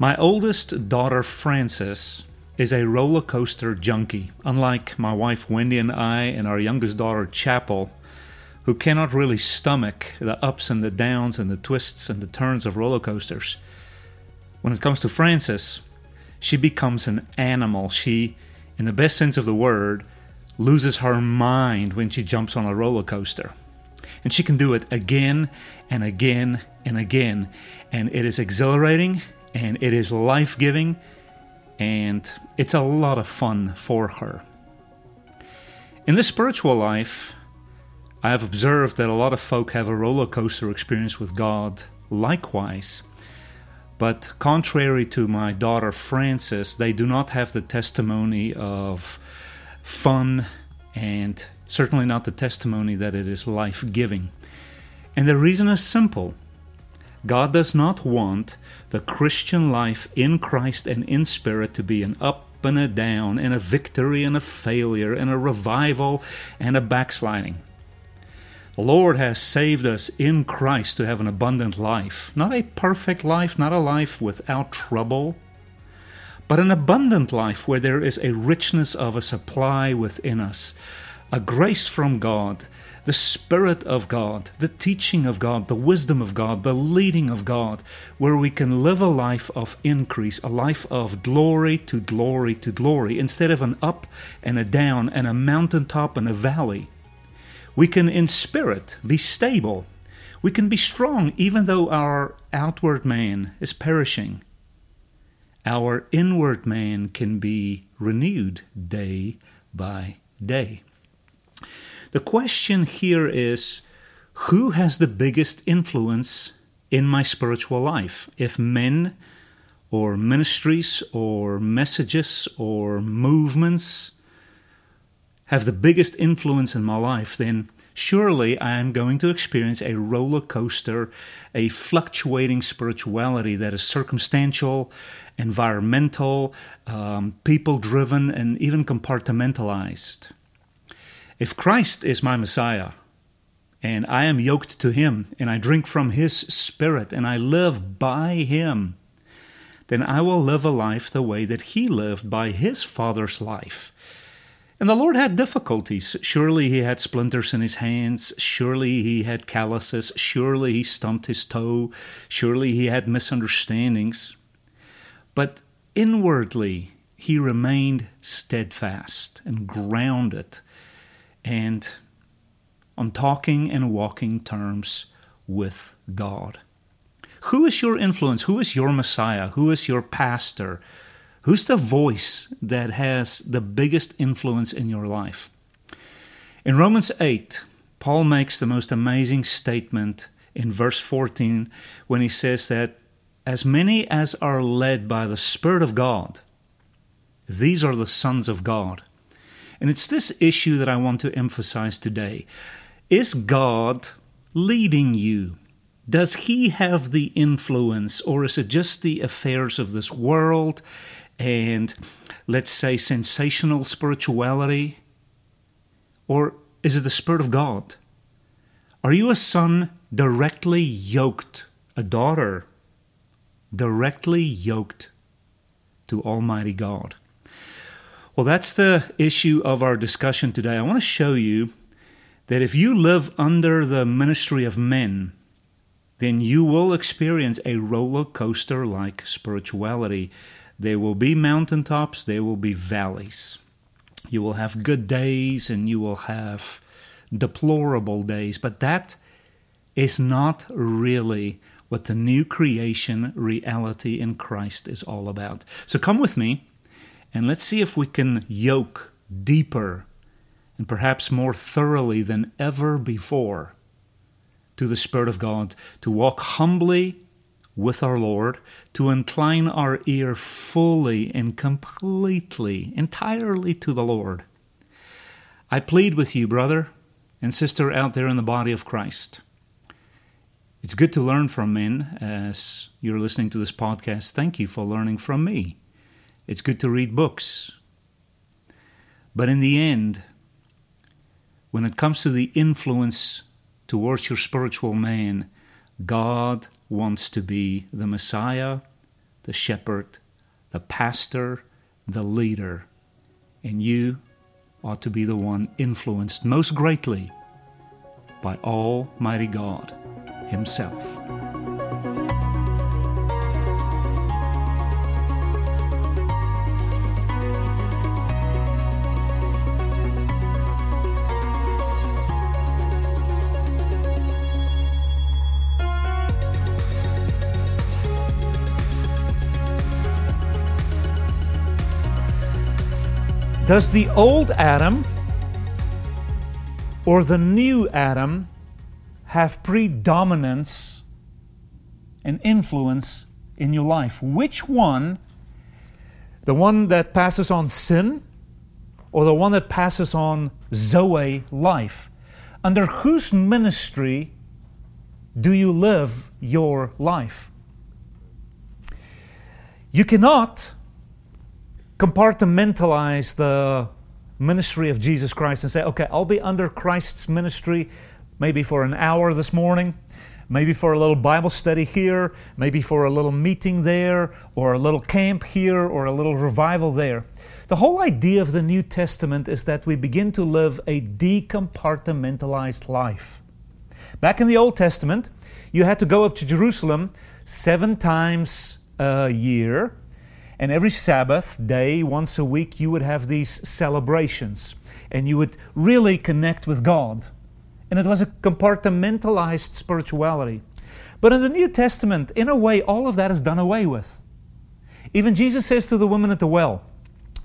My oldest daughter, Frances, is a roller coaster junkie, unlike my wife Wendy and I, and our youngest daughter, Chapel, who cannot really stomach the ups and the downs and the twists and the turns of roller coasters. When it comes to Frances, she becomes an animal. She, in the best sense of the word, loses her mind when she jumps on a roller coaster. And she can do it again and again and again. And it is exhilarating and it is life giving and it's a lot of fun for her. In the spiritual life, I have observed that a lot of folk have a roller coaster experience with God likewise. But contrary to my daughter Frances, they do not have the testimony of fun and certainly not the testimony that it is life giving. And the reason is simple God does not want the Christian life in Christ and in spirit to be an up and a down, and a victory and a failure, and a revival and a backsliding. The Lord has saved us in Christ to have an abundant life. Not a perfect life, not a life without trouble, but an abundant life where there is a richness of a supply within us, a grace from God the Spirit of God, the teaching of God, the wisdom of God, the leading of God, where we can live a life of increase, a life of glory to glory to glory, instead of an up and a down and a mountaintop and a valley. We can, in spirit, be stable. We can be strong even though our outward man is perishing. Our inward man can be renewed day by day. The question here is who has the biggest influence in my spiritual life? If men or ministries or messages or movements have the biggest influence in my life, then surely I am going to experience a roller coaster, a fluctuating spirituality that is circumstantial, environmental, um, people driven, and even compartmentalized. If Christ is my Messiah, and I am yoked to him, and I drink from his spirit, and I live by him, then I will live a life the way that he lived by his Father's life. And the Lord had difficulties. Surely he had splinters in his hands. Surely he had calluses. Surely he stumped his toe. Surely he had misunderstandings. But inwardly, he remained steadfast and grounded and on talking and walking terms with God. Who is your influence? Who is your Messiah? Who is your pastor? Who's the voice that has the biggest influence in your life? In Romans 8, Paul makes the most amazing statement in verse 14 when he says that as many as are led by the Spirit of God, these are the sons of God. And it's this issue that I want to emphasize today. Is God leading you? Does He have the influence, or is it just the affairs of this world and, let's say, sensational spirituality? Or is it the Spirit of God? Are you a son directly yoked, a daughter directly yoked to Almighty God? Well, that's the issue of our discussion today. I want to show you that if you live under the ministry of men, then you will experience a roller coaster like spirituality. There will be mountaintops, there will be valleys. You will have good days and you will have deplorable days, but that is not really what the new creation reality in Christ is all about. So come with me and let's see if we can yoke deeper and perhaps more thoroughly than ever before to the Spirit of God, to walk humbly with our Lord, to incline our ear fully and completely, entirely to the Lord. I plead with you, brother and sister out there in the body of Christ. It's good to learn from men as you're listening to this podcast. Thank you for learning from me. It's good to read books. But in the end, when it comes to the influence towards your spiritual man, God wants to be the Messiah, the shepherd, the pastor, the leader, and you ought to be the one influenced most greatly by Almighty God Himself. Does the old Adam or the new Adam have predominance and influence in your life? Which one, the one that passes on sin or the one that passes on Zoe life? Under whose ministry do you live your life? You cannot compartmentalize the ministry of Jesus Christ and say, okay, I'll be under Christ's ministry maybe for an hour this morning, maybe for a little Bible study here, maybe for a little meeting there, or a little camp here, or a little revival there. The whole idea of the New Testament is that we begin to live a decompartmentalized life. Back in the Old Testament, you had to go up to Jerusalem seven times a year and every Sabbath day, once a week, you would have these celebrations and you would really connect with God. And it was a compartmentalized spirituality. But in the New Testament, in a way, all of that is done away with. Even Jesus says to the woman at the well,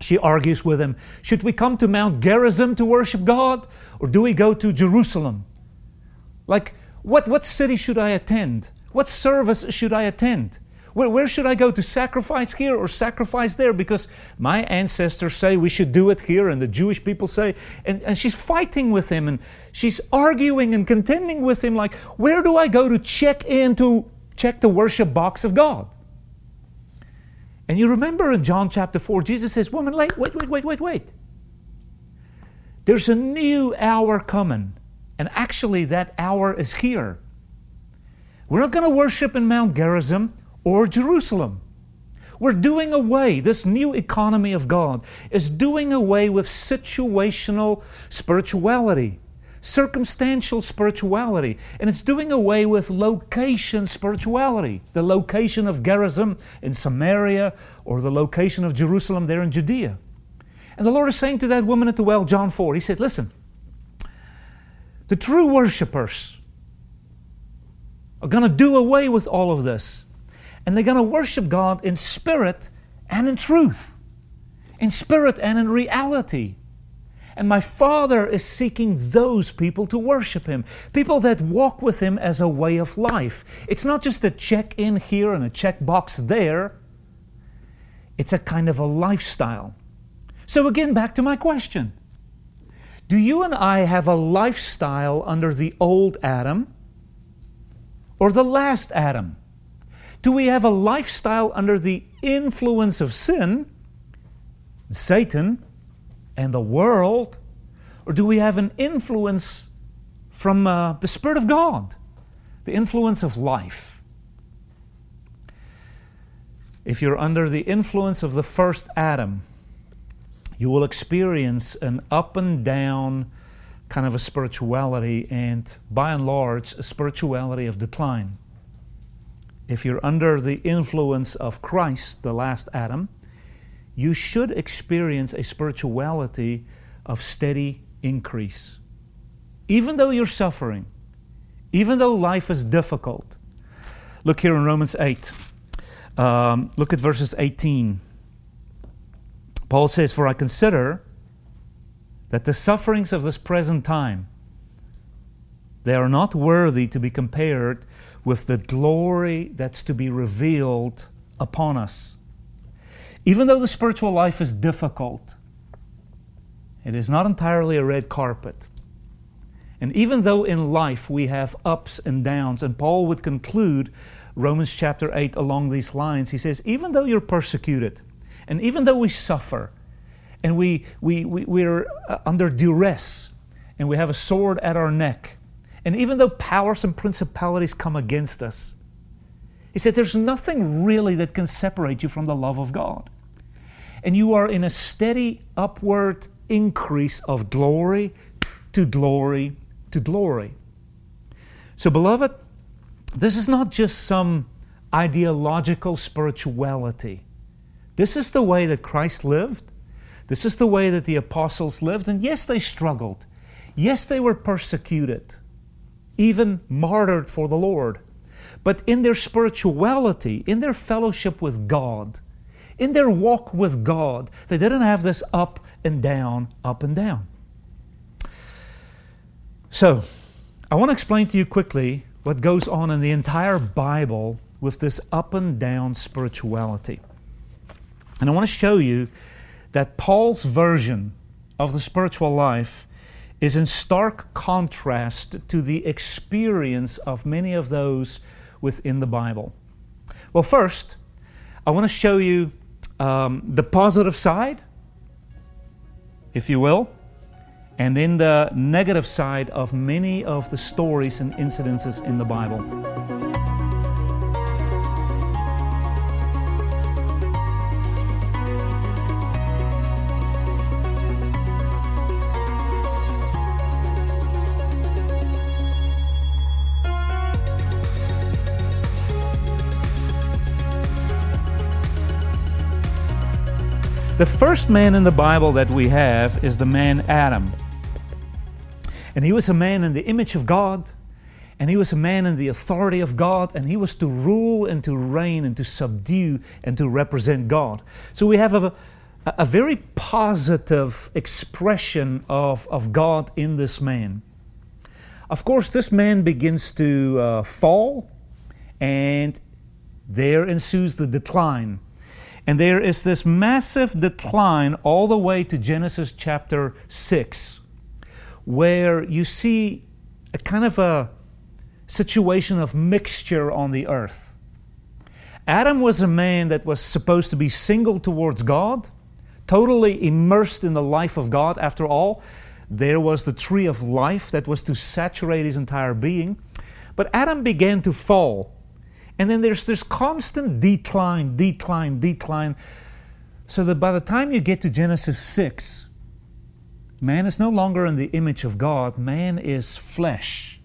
she argues with him, Should we come to Mount Gerizim to worship God, or do we go to Jerusalem? Like, what, what city should I attend? What service should I attend? Where, where should I go to sacrifice here or sacrifice there? Because my ancestors say we should do it here, and the Jewish people say, and, and she's fighting with him and she's arguing and contending with him, like, where do I go to check in to check the worship box of God? And you remember in John chapter 4, Jesus says, Woman, wait, wait, wait, wait, wait, wait. There's a new hour coming. And actually, that hour is here. We're not going to worship in Mount Gerizim or Jerusalem. We're doing away, this new economy of God is doing away with situational spirituality, circumstantial spirituality, and it's doing away with location spirituality, the location of Gerizim in Samaria or the location of Jerusalem there in Judea. And the Lord is saying to that woman at the well, John 4, He said, Listen, the true worshipers are going to do away with all of this and they're going to worship God in spirit and in truth, in spirit and in reality. And my Father is seeking those people to worship Him, people that walk with Him as a way of life. It's not just a check in here and a check box there, it's a kind of a lifestyle. So, again, back to my question Do you and I have a lifestyle under the old Adam or the last Adam? Do we have a lifestyle under the influence of sin, Satan, and the world? Or do we have an influence from uh, the Spirit of God, the influence of life? If you're under the influence of the first Adam, you will experience an up and down kind of a spirituality, and by and large, a spirituality of decline if you're under the influence of Christ, the last Adam, you should experience a spirituality of steady increase. Even though you're suffering, even though life is difficult. Look here in Romans 8. Um, look at verses 18. Paul says, For I consider that the sufferings of this present time They are not worthy to be compared with the glory that's to be revealed upon us. Even though the spiritual life is difficult, it is not entirely a red carpet. And even though in life we have ups and downs, and Paul would conclude Romans chapter 8 along these lines, he says, even though you're persecuted, and even though we suffer, and we, we, we, we're uh, under duress, and we have a sword at our neck, and even though powers and principalities come against us, he said, There's nothing really that can separate you from the love of God. And you are in a steady upward increase of glory to glory to glory. So, beloved, this is not just some ideological spirituality. This is the way that Christ lived. This is the way that the apostles lived. And yes, they struggled. Yes, they were persecuted even martyred for the Lord. But in their spirituality, in their fellowship with God, in their walk with God, they didn't have this up and down, up and down. So, I want to explain to you quickly what goes on in the entire Bible with this up and down spirituality. And I want to show you that Paul's version of the spiritual life is in stark contrast to the experience of many of those within the Bible. Well, first, I want to show you um, the positive side, if you will, and then the negative side of many of the stories and incidences in the Bible. The first man in the Bible that we have is the man Adam. And he was a man in the image of God, and he was a man in the authority of God, and he was to rule and to reign and to subdue and to represent God. So we have a, a very positive expression of, of God in this man. Of course, this man begins to uh, fall, and there ensues the decline. And there is this massive decline all the way to Genesis chapter 6, where you see a kind of a situation of mixture on the earth. Adam was a man that was supposed to be single towards God, totally immersed in the life of God. After all, there was the tree of life that was to saturate his entire being. But Adam began to fall. And then there's this constant decline, decline, decline. So that by the time you get to Genesis 6, man is no longer in the image of God, man is flesh.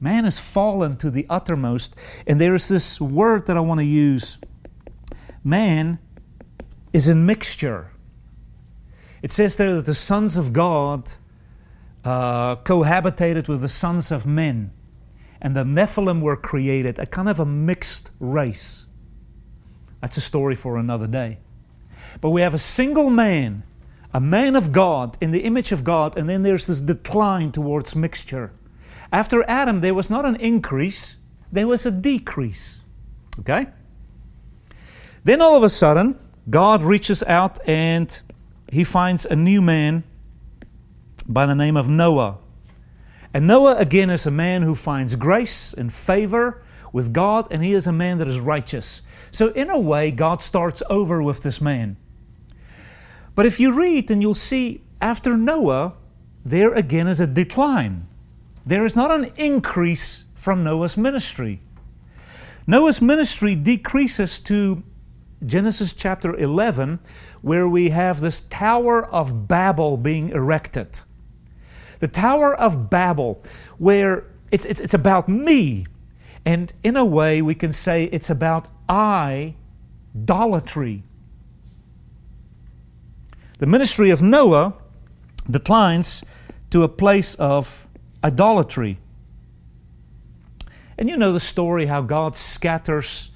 Man has fallen to the uttermost. And there is this word that I want to use man is in mixture. It says there that the sons of God uh, cohabitated with the sons of men and the Nephilim were created, a kind of a mixed race. That's a story for another day. But we have a single man, a man of God, in the image of God, and then there's this decline towards mixture. After Adam, there was not an increase, there was a decrease. Okay? Then all of a sudden, God reaches out and he finds a new man by the name of Noah. And Noah, again, is a man who finds grace and favor with God, and he is a man that is righteous. So, in a way, God starts over with this man. But if you read, then you'll see after Noah, there again is a decline. There is not an increase from Noah's ministry. Noah's ministry decreases to Genesis chapter 11, where we have this Tower of Babel being erected the Tower of Babel, where it's, it's, it's about me. And in a way, we can say it's about I idolatry. The ministry of Noah declines to a place of idolatry. And you know the story how God scatters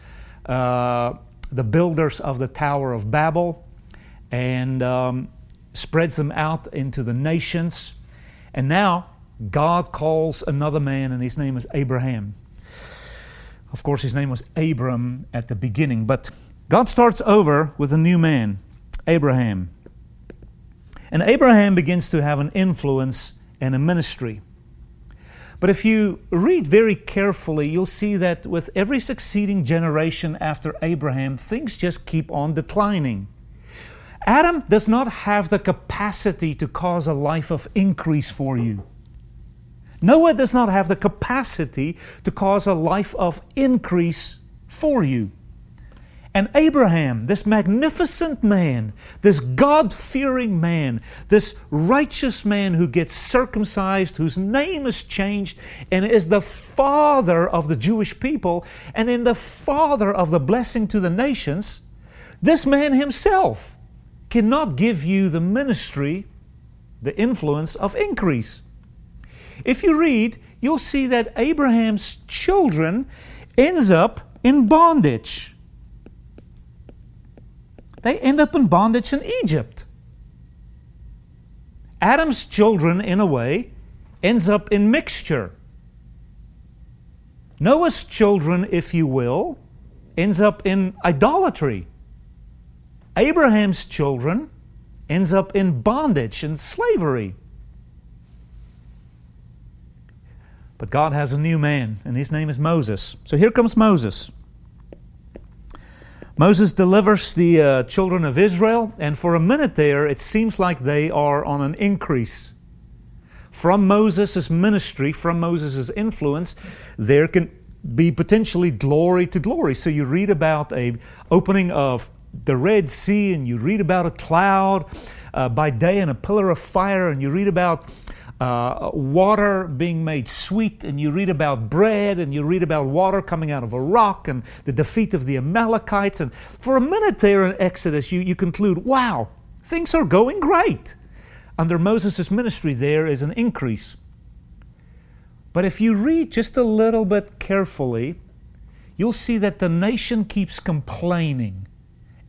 uh, the builders of the Tower of Babel and um, spreads them out into the nations. And now God calls another man, and his name is Abraham. Of course, his name was Abram at the beginning, but God starts over with a new man, Abraham. And Abraham begins to have an influence and a ministry. But if you read very carefully, you'll see that with every succeeding generation after Abraham, things just keep on declining. Adam does not have the capacity to cause a life of increase for you. Noah does not have the capacity to cause a life of increase for you. And Abraham, this magnificent man, this God fearing man, this righteous man who gets circumcised, whose name is changed, and is the father of the Jewish people, and then the father of the blessing to the nations, this man himself cannot give you the ministry, the influence of increase. If you read, you'll see that Abraham's children ends up in bondage they end up in bondage in Egypt. Adam's children, in a way, ends up in mixture. Noah's children, if you will, ends up in idolatry. Abraham's children ends up in bondage and slavery. But God has a new man, and his name is Moses. So here comes Moses. Moses delivers the uh, children of Israel, and for a minute there, it seems like they are on an increase. From Moses' ministry, from Moses' influence, there can be potentially glory to glory. So you read about a opening of the Red Sea, and you read about a cloud uh, by day and a pillar of fire, and you read about uh, water being made sweet, and you read about bread, and you read about water coming out of a rock, and the defeat of the Amalekites. And for a minute there in Exodus, you, you conclude, wow, things are going great. Under Moses' ministry, there is an increase. But if you read just a little bit carefully, you'll see that the nation keeps complaining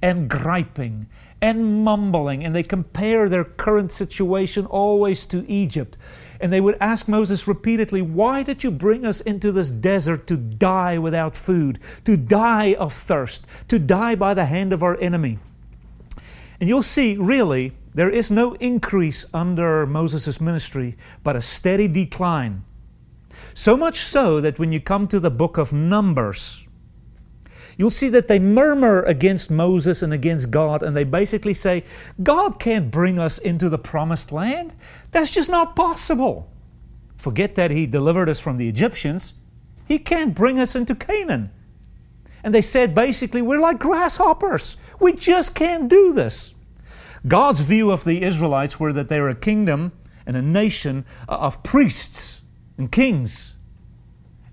and griping and mumbling, and they compare their current situation always to Egypt. And they would ask Moses repeatedly, Why did you bring us into this desert to die without food, to die of thirst, to die by the hand of our enemy? And you'll see, really, there is no increase under Moses' ministry, but a steady decline. So much so that when you come to the book of Numbers, you'll see that they murmur against Moses and against God, and they basically say, God can't bring us into the promised land. That's just not possible. Forget that He delivered us from the Egyptians, He can't bring us into Canaan. And they said basically, we're like grasshoppers. We just can't do this. God's view of the Israelites were that they're a kingdom and a nation of priests and kings.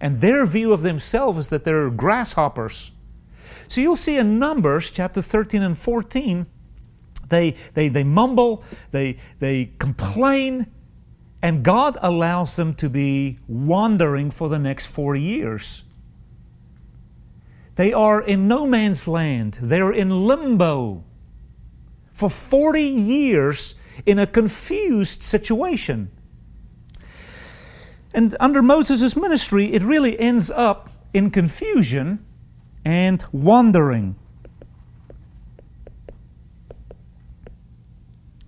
And their view of themselves is that they're grasshoppers. So you'll see in Numbers chapter 13 and 14, they, they, they mumble, they, they complain, and God allows them to be wandering for the next 40 years. They are in no man's land, they're in limbo for 40 years in a confused situation. And under Moses' ministry, it really ends up in confusion and wandering.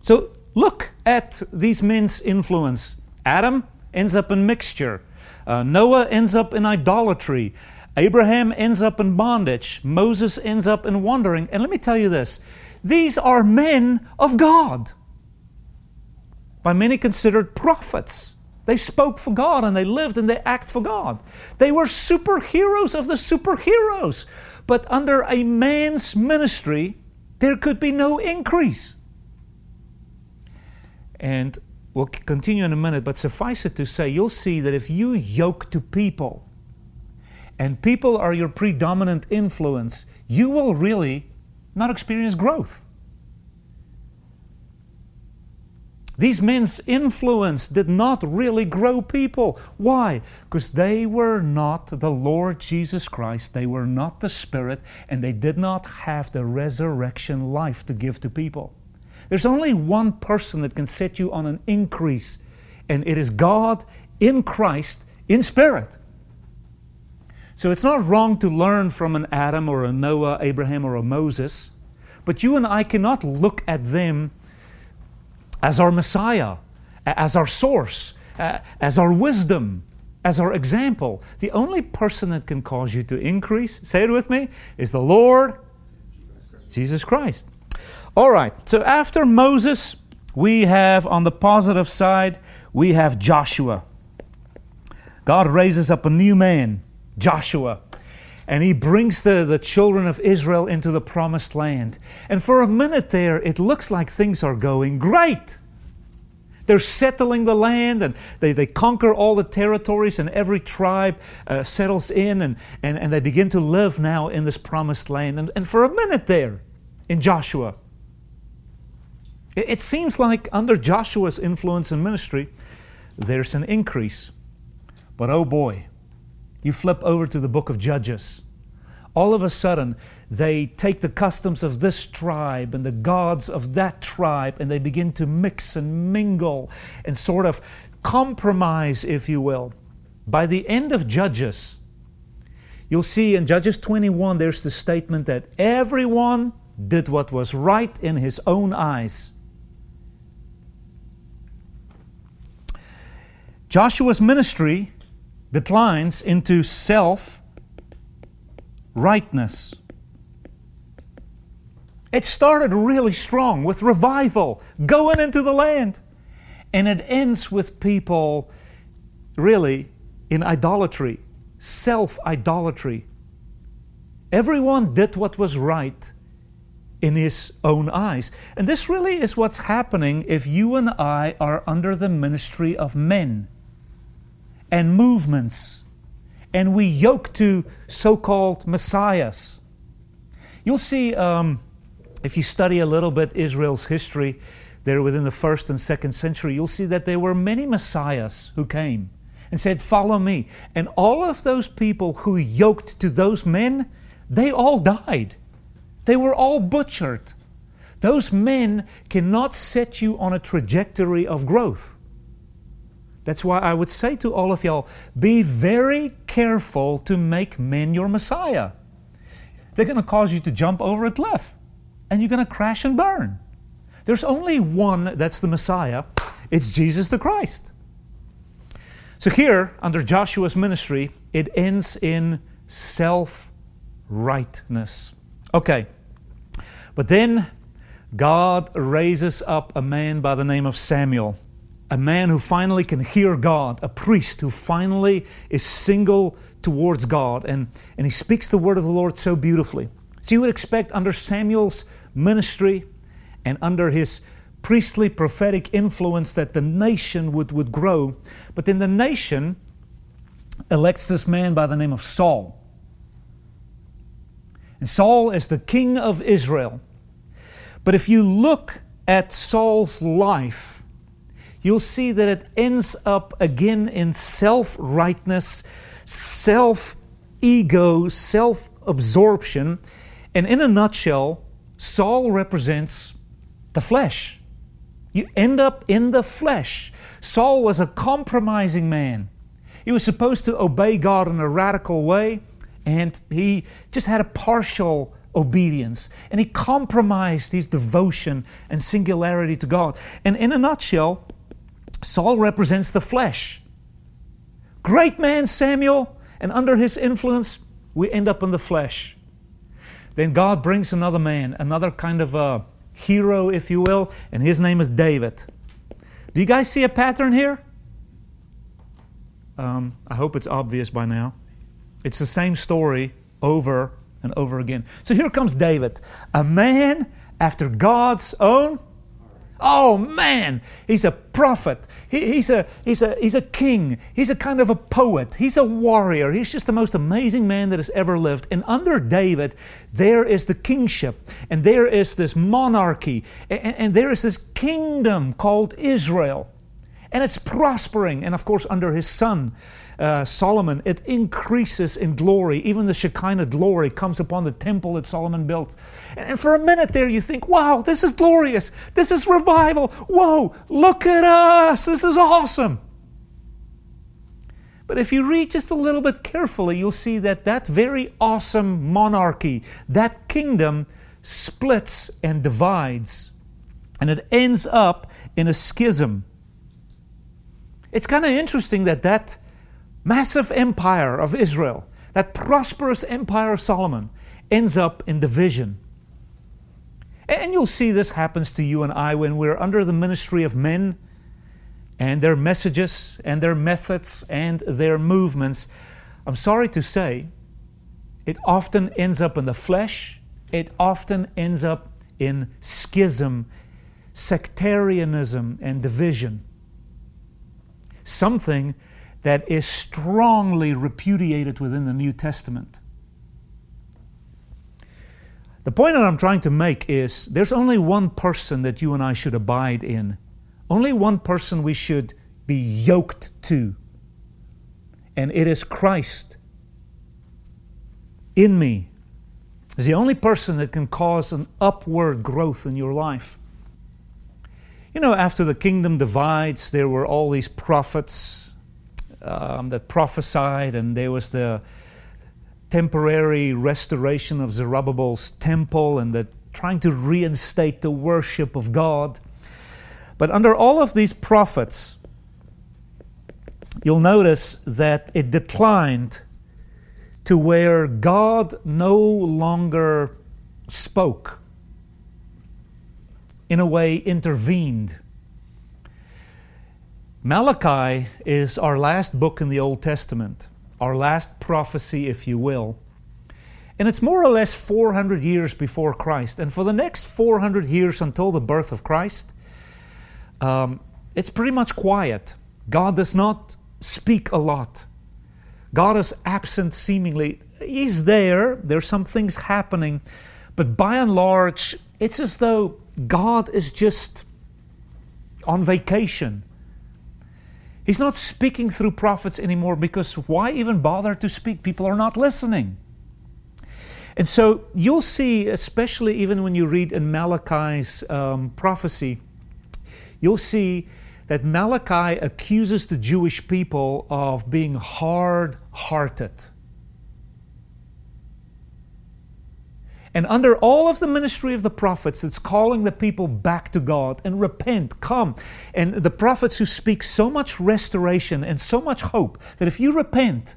So look at these men's influence. Adam ends up in mixture. Uh, Noah ends up in idolatry. Abraham ends up in bondage. Moses ends up in wandering. And let me tell you this these are men of God, by many considered prophets. They spoke for God and they lived and they act for God. They were superheroes of the superheroes. But under a man's ministry, there could be no increase. And we'll continue in a minute, but suffice it to say, you'll see that if you yoke to people and people are your predominant influence, you will really not experience growth. These men's influence did not really grow people. Why? Because they were not the Lord Jesus Christ, they were not the Spirit, and they did not have the resurrection life to give to people. There's only one person that can set you on an increase, and it is God in Christ in spirit. So it's not wrong to learn from an Adam or a Noah, Abraham or a Moses, but you and I cannot look at them as our Messiah, as our source, as our wisdom, as our example. The only person that can cause you to increase, say it with me, is the Lord Jesus Christ. All right, so after Moses, we have on the positive side, we have Joshua. God raises up a new man, Joshua, and he brings the, the children of Israel into the promised land. And for a minute there, it looks like things are going great. They're settling the land and they, they conquer all the territories, and every tribe uh, settles in and, and, and they begin to live now in this promised land. And, and for a minute there in Joshua, it, it seems like under Joshua's influence and ministry, there's an increase. But oh boy, you flip over to the book of Judges. All of a sudden, they take the customs of this tribe and the gods of that tribe and they begin to mix and mingle and sort of compromise, if you will. By the end of Judges, you'll see in Judges 21, there's the statement that everyone did what was right in his own eyes. Joshua's ministry declines into self rightness. It started really strong with revival, going into the land. And it ends with people really in idolatry, self idolatry. Everyone did what was right in his own eyes. And this really is what's happening if you and I are under the ministry of men and movements and we yoke to so called messiahs. You'll see um, if you study a little bit Israel's history there within the first and second century, you'll see that there were many messiahs who came and said, Follow me. And all of those people who yoked to those men, they all died. They were all butchered. Those men cannot set you on a trajectory of growth. That's why I would say to all of y'all be very careful to make men your Messiah. They're going to cause you to jump over a cliff and you're going to crash and burn. There's only one that's the Messiah it's Jesus the Christ. So here, under Joshua's ministry, it ends in self rightness. Okay, but then God raises up a man by the name of Samuel, a man who finally can hear God, a priest who finally is single towards God, and, and he speaks the word of the Lord so beautifully. So you would expect under Samuel's ministry and under his priestly prophetic influence that the nation would, would grow. But then the nation elects this man by the name of Saul. And Saul is the king of Israel. But if you look at Saul's life, you'll see that it ends up again in self rightness, self ego, self absorption. And in a nutshell, Saul represents the flesh. You end up in the flesh. Saul was a compromising man. He was supposed to obey God in a radical way, and he just had a partial obedience. And he compromised his devotion and singularity to God. And in a nutshell, Saul represents the flesh. Great man Samuel, and under his influence, we end up in the flesh. Then God brings another man, another kind of a hero, if you will, and his name is David. Do you guys see a pattern here? Um, I hope it's obvious by now. It's the same story over and over again. So here comes David, a man after God's own Oh man, he's a prophet. He, he's, a, he's, a, he's a king. He's a kind of a poet. He's a warrior. He's just the most amazing man that has ever lived. And under David, there is the kingship, and there is this monarchy, and, and there is this kingdom called Israel. And it's prospering. And of course, under his son, uh, Solomon, it increases in glory. Even the Shekinah glory comes upon the temple that Solomon built. And for a minute there, you think, wow, this is glorious. This is revival. Whoa, look at us. This is awesome. But if you read just a little bit carefully, you'll see that that very awesome monarchy, that kingdom, splits and divides. And it ends up in a schism. It's kind of interesting that that massive empire of Israel, that prosperous empire of Solomon, ends up in division. And you'll see this happens to you and I when we're under the ministry of men and their messages and their methods and their movements. I'm sorry to say, it often ends up in the flesh, it often ends up in schism, sectarianism, and division. Something that is strongly repudiated within the New Testament. The point that I'm trying to make is there's only one person that you and I should abide in. Only one person we should be yoked to. And it is Christ in me. Is the only person that can cause an upward growth in your life. You know, after the kingdom divides, there were all these prophets um, that prophesied, and there was the temporary restoration of Zerubbabel's temple and the trying to reinstate the worship of God. But under all of these prophets, you'll notice that it declined to where God no longer spoke, in a way, intervened. Malachi is our last book in the Old Testament our last prophecy, if you will. And it's more or less 400 years before Christ. And for the next 400 years until the birth of Christ, um, it's pretty much quiet. God does not speak a lot. God is absent seemingly. He's there, there's some things happening, but by and large, it's as though God is just on vacation. He's not speaking through prophets anymore because why even bother to speak? People are not listening. And so you'll see, especially even when you read in Malachi's um, prophecy, you'll see that Malachi accuses the Jewish people of being hard hearted. And under all of the ministry of the prophets, it's calling the people back to God and repent, come. And the prophets who speak so much restoration and so much hope that if you repent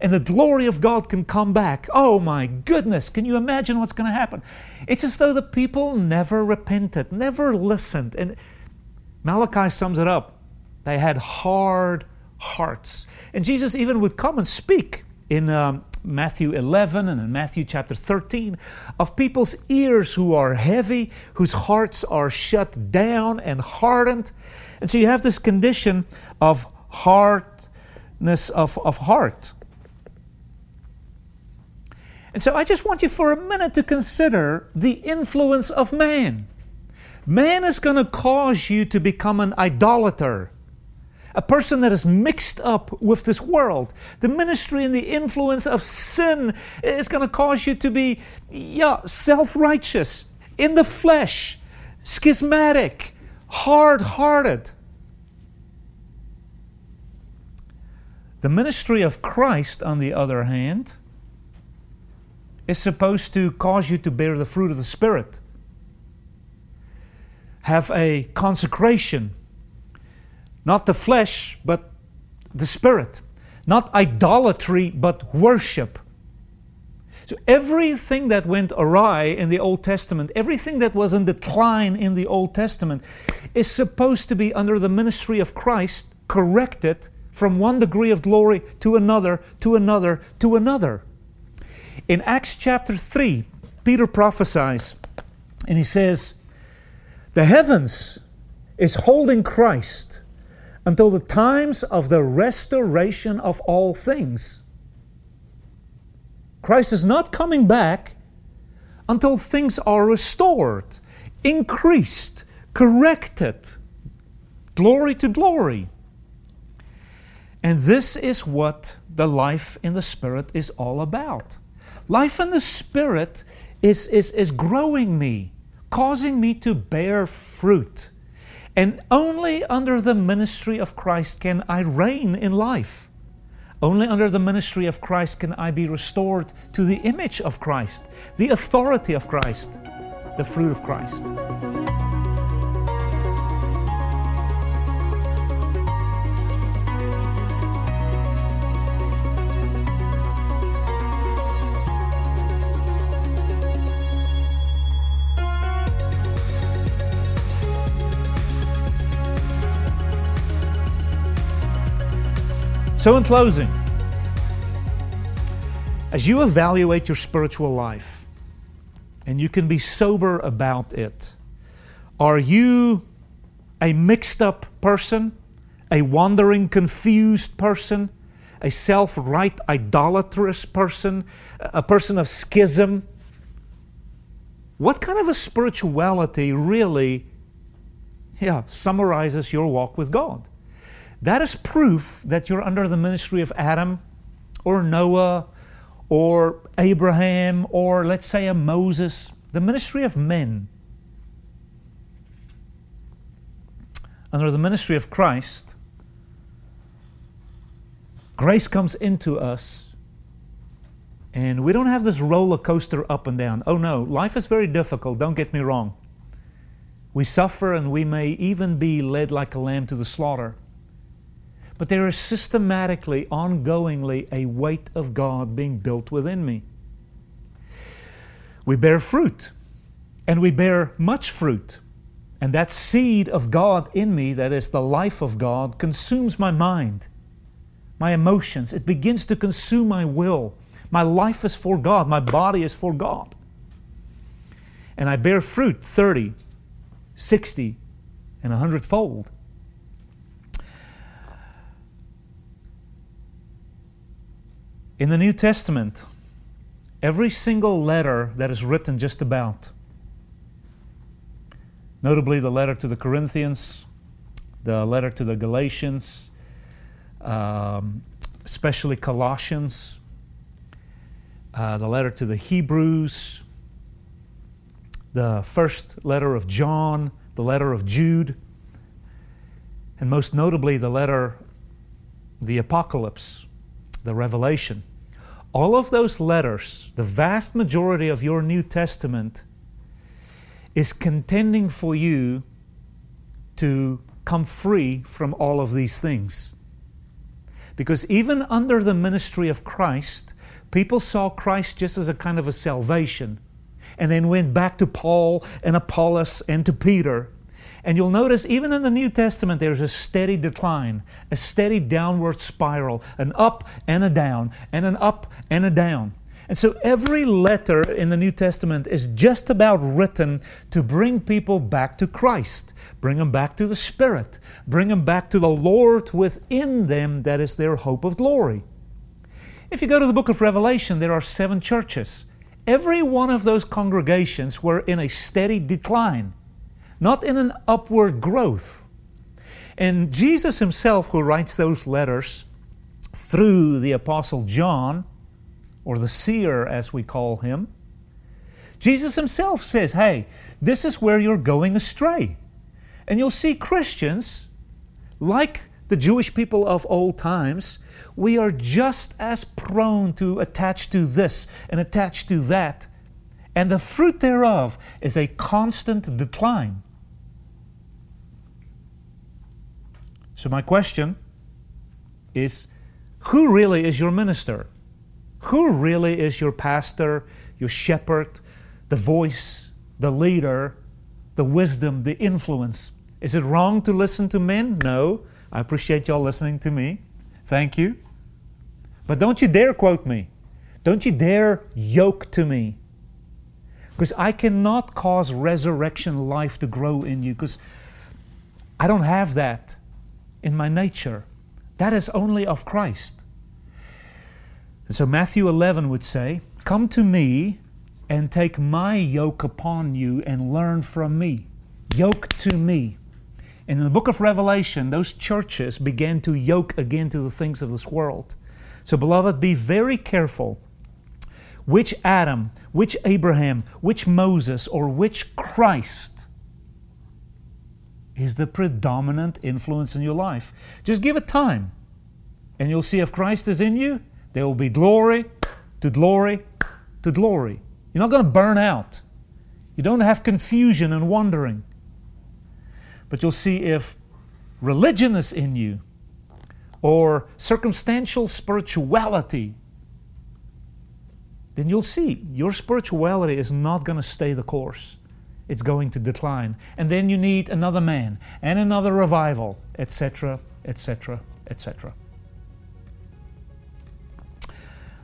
and the glory of God can come back, oh my goodness, can you imagine what's going to happen? It's as though the people never repented, never listened. And Malachi sums it up. They had hard hearts. And Jesus even would come and speak in um, Matthew 11 and in Matthew chapter 13 of people's ears who are heavy, whose hearts are shut down and hardened. And so you have this condition of hardness of, of heart. And so I just want you for a minute to consider the influence of man. Man is going to cause you to become an idolater a person that is mixed up with this world. The ministry and the influence of sin is going to cause you to be yeah, self righteous, in the flesh, schismatic, hard hearted. The ministry of Christ, on the other hand, is supposed to cause you to bear the fruit of the Spirit, have a consecration not the flesh, but the spirit. Not idolatry, but worship. So everything that went awry in the Old Testament, everything that was in decline in the Old Testament, is supposed to be under the ministry of Christ corrected from one degree of glory to another, to another, to another. In Acts chapter 3, Peter prophesies and he says, The heavens is holding Christ until the times of the restoration of all things. Christ is not coming back until things are restored, increased, corrected. Glory to glory. And this is what the life in the Spirit is all about. Life in the Spirit is, is, is growing me, causing me to bear fruit and only under the ministry of Christ can I reign in life. Only under the ministry of Christ can I be restored to the image of Christ, the authority of Christ, the fruit of Christ. So, in closing, as you evaluate your spiritual life, and you can be sober about it, are you a mixed up person, a wandering, confused person, a self right, idolatrous person, a person of schism? What kind of a spirituality really yeah, summarizes your walk with God? That is proof that you're under the ministry of Adam or Noah or Abraham or let's say a Moses, the ministry of men. Under the ministry of Christ, grace comes into us and we don't have this roller coaster up and down. Oh no, life is very difficult, don't get me wrong. We suffer and we may even be led like a lamb to the slaughter but there is systematically, ongoingly, a weight of God being built within me. We bear fruit, and we bear much fruit. And that seed of God in me, that is the life of God, consumes my mind, my emotions. It begins to consume my will. My life is for God, my body is for God. And I bear fruit 30, 60, and a hundredfold. In the New Testament, every single letter that is written just about, notably the letter to the Corinthians, the letter to the Galatians, um, especially Colossians, uh, the letter to the Hebrews, the first letter of John, the letter of Jude, and most notably the letter, the Apocalypse, the Revelation. All of those letters, the vast majority of your New Testament, is contending for you to come free from all of these things. Because even under the ministry of Christ, people saw Christ just as a kind of a salvation and then went back to Paul and Apollos and to Peter and you'll notice even in the New Testament, there's a steady decline, a steady downward spiral, an up and a down, and an up and a down. And so every letter in the New Testament is just about written to bring people back to Christ, bring them back to the Spirit, bring them back to the Lord within them that is their hope of glory. If you go to the book of Revelation, there are seven churches. Every one of those congregations were in a steady decline not in an upward growth. And Jesus himself, who writes those letters through the Apostle John, or the seer as we call him, Jesus himself says, Hey, this is where you're going astray. And you'll see Christians, like the Jewish people of old times, we are just as prone to attach to this and attach to that. And the fruit thereof is a constant decline. So, my question is who really is your minister? Who really is your pastor, your shepherd, the voice, the leader, the wisdom, the influence? Is it wrong to listen to men? No. I appreciate y'all listening to me. Thank you. But don't you dare quote me. Don't you dare yoke to me. Because I cannot cause resurrection life to grow in you because I don't have that in my nature. That is only of Christ. And so Matthew 11 would say, Come to me and take my yoke upon you and learn from me. Yoke to me. And in the book of Revelation, those churches began to yoke again to the things of this world. So, beloved, be very careful which Adam, which Abraham, which Moses, or which Christ is the predominant influence in your life. Just give it time. And you'll see if Christ is in you, there will be glory to glory to glory. You're not going to burn out. You don't have confusion and wondering. But you'll see if religion is in you or circumstantial spirituality, then you'll see your spirituality is not going to stay the course. It's going to decline. And then you need another man and another revival, etc., etc., etc.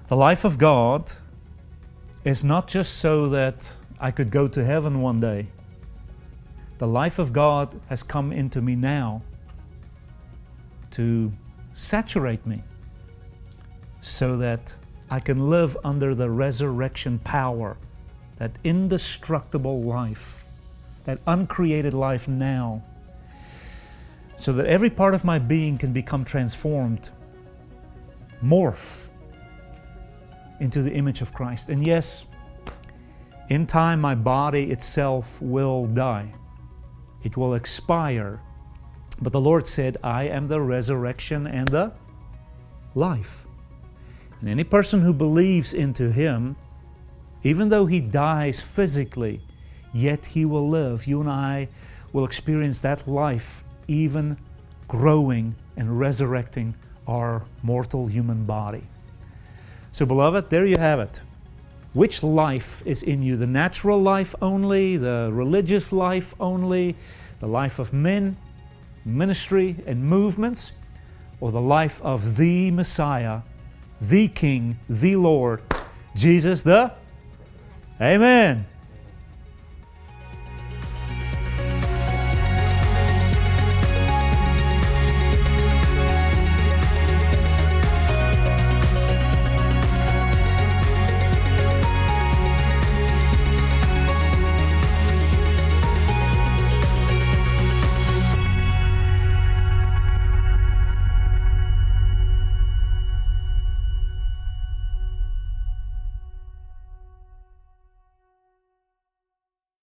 The life of God is not just so that I could go to heaven one day. The life of God has come into me now to saturate me so that I can live under the resurrection power, that indestructible life, that uncreated life now, so that every part of my being can become transformed, morph into the image of Christ. And yes, in time, my body itself will die, it will expire. But the Lord said, I am the resurrection and the life. And any person who believes into Him, even though he dies physically, yet he will live. You and I will experience that life, even growing and resurrecting our mortal human body. So, beloved, there you have it. Which life is in you? The natural life only, the religious life only, the life of men, ministry, and movements, or the life of the Messiah, the King, the Lord, Jesus the Amen.